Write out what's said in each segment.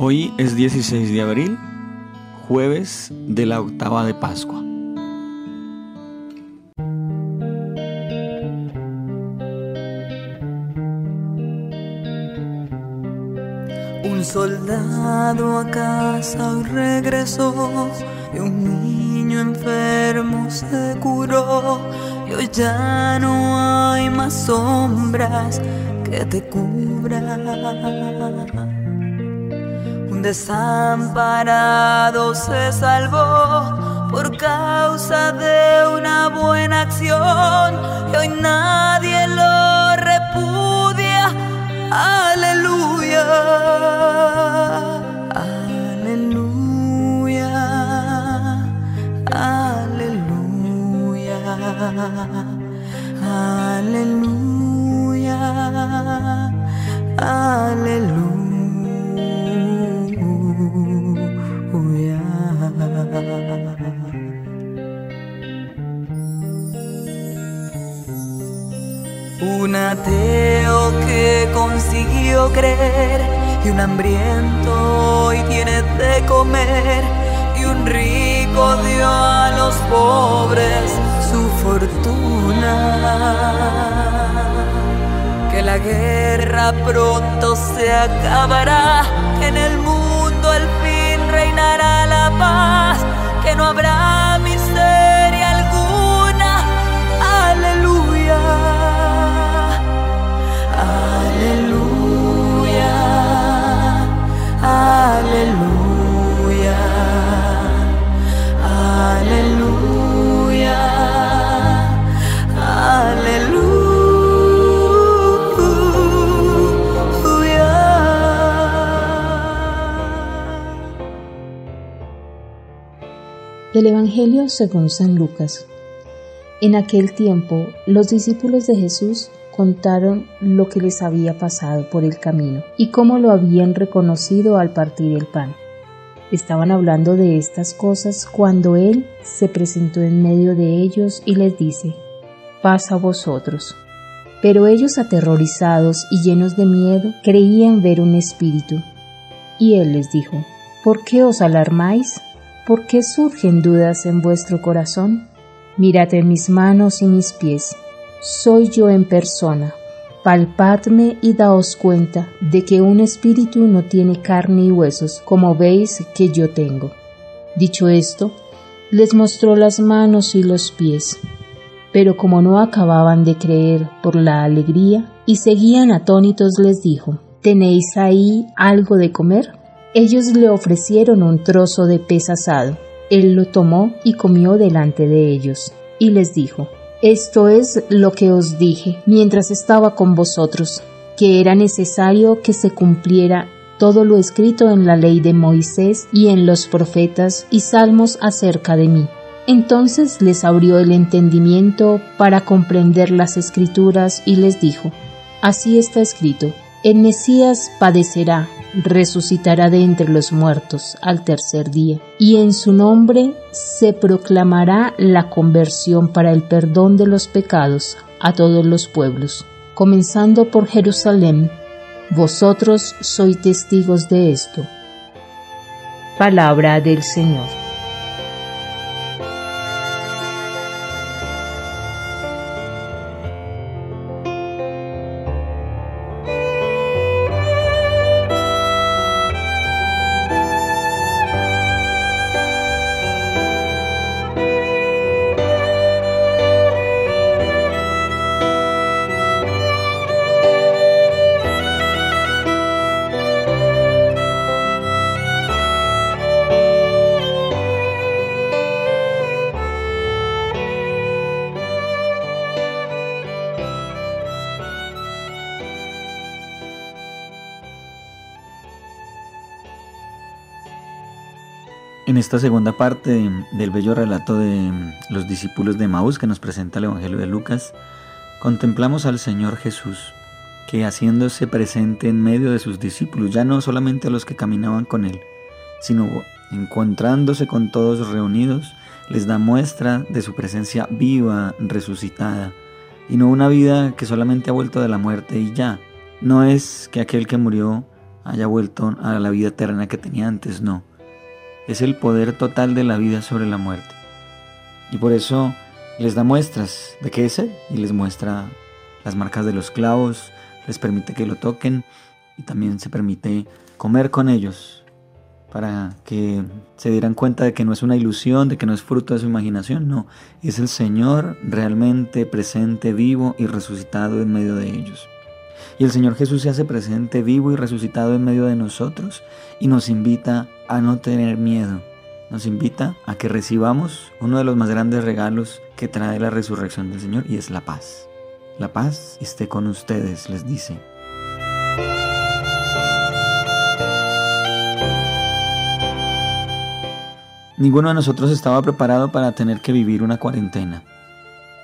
Hoy es 16 de abril, jueves de la octava de Pascua. Un soldado a casa regresó y un niño enfermo se curó y hoy ya no hay más sombras que te cubran. Desamparado se salvó por causa de una buena acción y hoy nadie lo repudia. Aleluya. Aleluya. Aleluya. Aleluya. Aleluya. Consiguió y un hambriento hoy tiene de comer y un rico dio a los pobres su fortuna. Que la guerra pronto se acabará, que en el mundo al fin reinará la paz, que no habrá Del Evangelio según San Lucas. En aquel tiempo, los discípulos de Jesús contaron lo que les había pasado por el camino y cómo lo habían reconocido al partir el pan. Estaban hablando de estas cosas cuando Él se presentó en medio de ellos y les dice, paz a vosotros. Pero ellos aterrorizados y llenos de miedo creían ver un espíritu. Y Él les dijo, ¿por qué os alarmáis? ¿Por qué surgen dudas en vuestro corazón? Mirad en mis manos y mis pies soy yo en persona. Palpadme y daos cuenta de que un espíritu no tiene carne y huesos, como veis que yo tengo. Dicho esto, les mostró las manos y los pies. Pero como no acababan de creer por la alegría y seguían atónitos, les dijo, ¿Tenéis ahí algo de comer? Ellos le ofrecieron un trozo de pez asado. Él lo tomó y comió delante de ellos, y les dijo, esto es lo que os dije mientras estaba con vosotros, que era necesario que se cumpliera todo lo escrito en la ley de Moisés y en los profetas y salmos acerca de mí. Entonces les abrió el entendimiento para comprender las escrituras y les dijo, Así está escrito, el Mesías padecerá, resucitará de entre los muertos al tercer día, y en su nombre se proclamará la conversión para el perdón de los pecados a todos los pueblos, comenzando por Jerusalén. Vosotros sois testigos de esto. Palabra del Señor. En esta segunda parte del bello relato de los discípulos de Maús que nos presenta el Evangelio de Lucas, contemplamos al Señor Jesús, que haciéndose presente en medio de sus discípulos, ya no solamente a los que caminaban con él, sino encontrándose con todos reunidos, les da muestra de su presencia viva, resucitada, y no una vida que solamente ha vuelto de la muerte y ya. No es que aquel que murió haya vuelto a la vida eterna que tenía antes, no. Es el poder total de la vida sobre la muerte. Y por eso les da muestras de qué es Él y les muestra las marcas de los clavos, les permite que lo toquen y también se permite comer con ellos para que se dieran cuenta de que no es una ilusión, de que no es fruto de su imaginación, no, es el Señor realmente presente, vivo y resucitado en medio de ellos. Y el Señor Jesús se hace presente, vivo y resucitado en medio de nosotros y nos invita a no tener miedo. Nos invita a que recibamos uno de los más grandes regalos que trae la resurrección del Señor y es la paz. La paz esté con ustedes, les dice. Ninguno de nosotros estaba preparado para tener que vivir una cuarentena.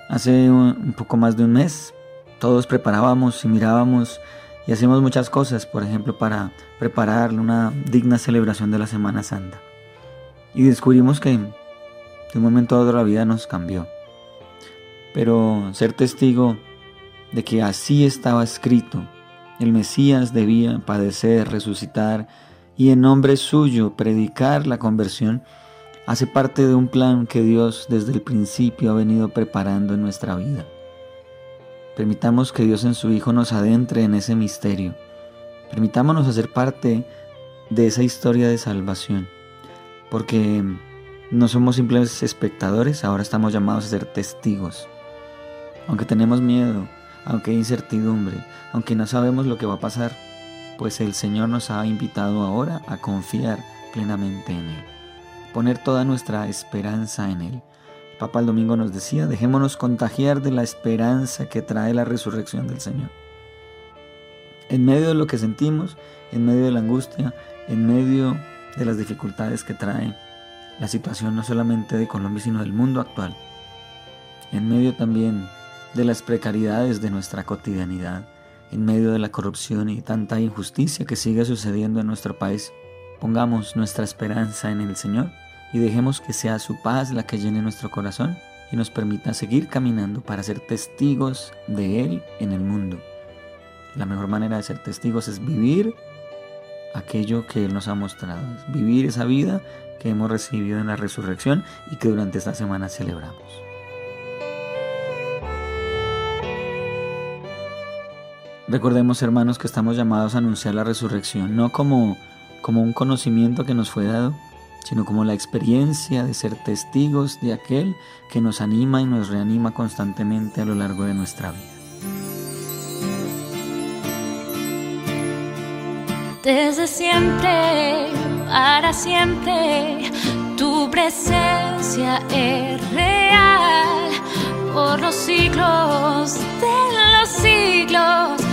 Hace un poco más de un mes todos preparábamos y mirábamos y hacíamos muchas cosas, por ejemplo, para preparar una digna celebración de la Semana Santa. Y descubrimos que de un momento a otro la vida nos cambió. Pero ser testigo de que así estaba escrito, el Mesías debía padecer, resucitar y en nombre suyo predicar la conversión, hace parte de un plan que Dios desde el principio ha venido preparando en nuestra vida. Permitamos que Dios en su Hijo nos adentre en ese misterio. Permitámonos hacer parte de esa historia de salvación. Porque no somos simples espectadores, ahora estamos llamados a ser testigos. Aunque tenemos miedo, aunque hay incertidumbre, aunque no sabemos lo que va a pasar, pues el Señor nos ha invitado ahora a confiar plenamente en Él. Poner toda nuestra esperanza en Él Papa el domingo nos decía, dejémonos contagiar de la esperanza que trae la resurrección del Señor. En medio de lo que sentimos, en medio de la angustia, en medio de las dificultades que trae la situación no solamente de Colombia, sino del mundo actual, en medio también de las precariedades de nuestra cotidianidad, en medio de la corrupción y tanta injusticia que sigue sucediendo en nuestro país, pongamos nuestra esperanza en el Señor y dejemos que sea su paz la que llene nuestro corazón y nos permita seguir caminando para ser testigos de Él en el mundo. La mejor manera de ser testigos es vivir aquello que Él nos ha mostrado, vivir esa vida que hemos recibido en la resurrección y que durante esta semana celebramos. Recordemos, hermanos, que estamos llamados a anunciar la resurrección, no como, como un conocimiento que nos fue dado, sino como la experiencia de ser testigos de aquel que nos anima y nos reanima constantemente a lo largo de nuestra vida. Desde siempre, para siempre, tu presencia es real. Por los siglos de los siglos,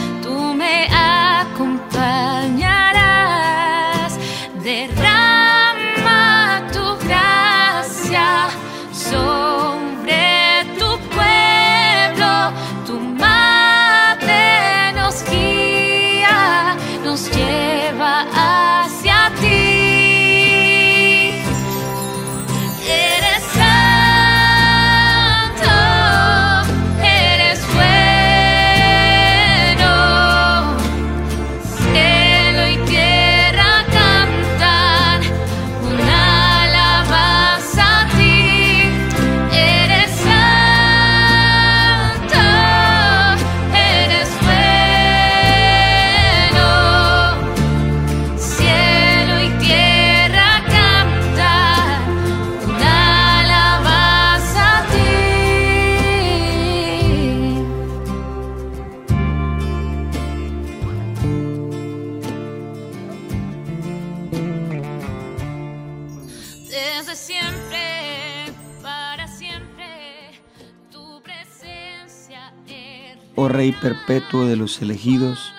oh Rey perpetuo de los elegidos,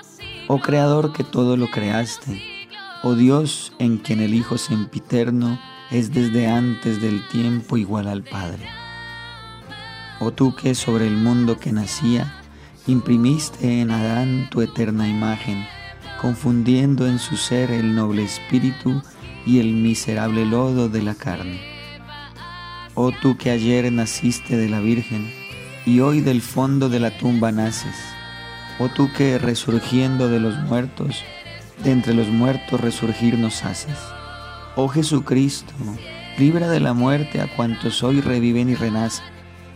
oh Creador que todo lo creaste, oh Dios en quien el Hijo sempiterno es desde antes del tiempo igual al Padre. Oh tú que sobre el mundo que nacía, imprimiste en Adán tu eterna imagen, confundiendo en su ser el noble espíritu y el miserable lodo de la carne. Oh tú que ayer naciste de la Virgen, y hoy del fondo de la tumba naces. Oh tú que resurgiendo de los muertos, de entre los muertos resurgir nos haces. Oh Jesucristo, libra de la muerte a cuantos hoy reviven y renacen,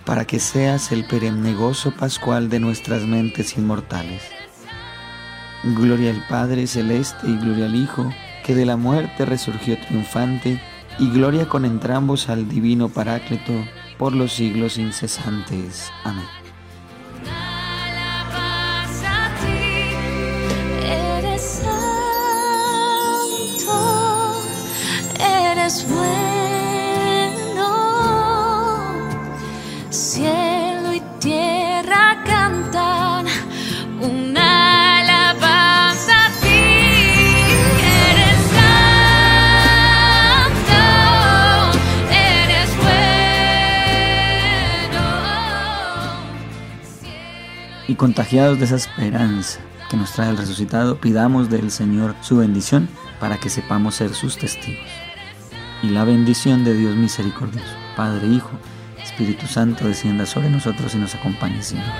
para que seas el perenne gozo pascual de nuestras mentes inmortales. Gloria al Padre Celeste y gloria al Hijo, que de la muerte resurgió triunfante, y gloria con entrambos al Divino Paráclito, por los siglos incesantes. Amén. Contagiados de esa esperanza que nos trae el resucitado, pidamos del Señor su bendición para que sepamos ser sus testigos. Y la bendición de Dios misericordioso, Padre, Hijo, Espíritu Santo, descienda sobre nosotros y nos acompañe siempre.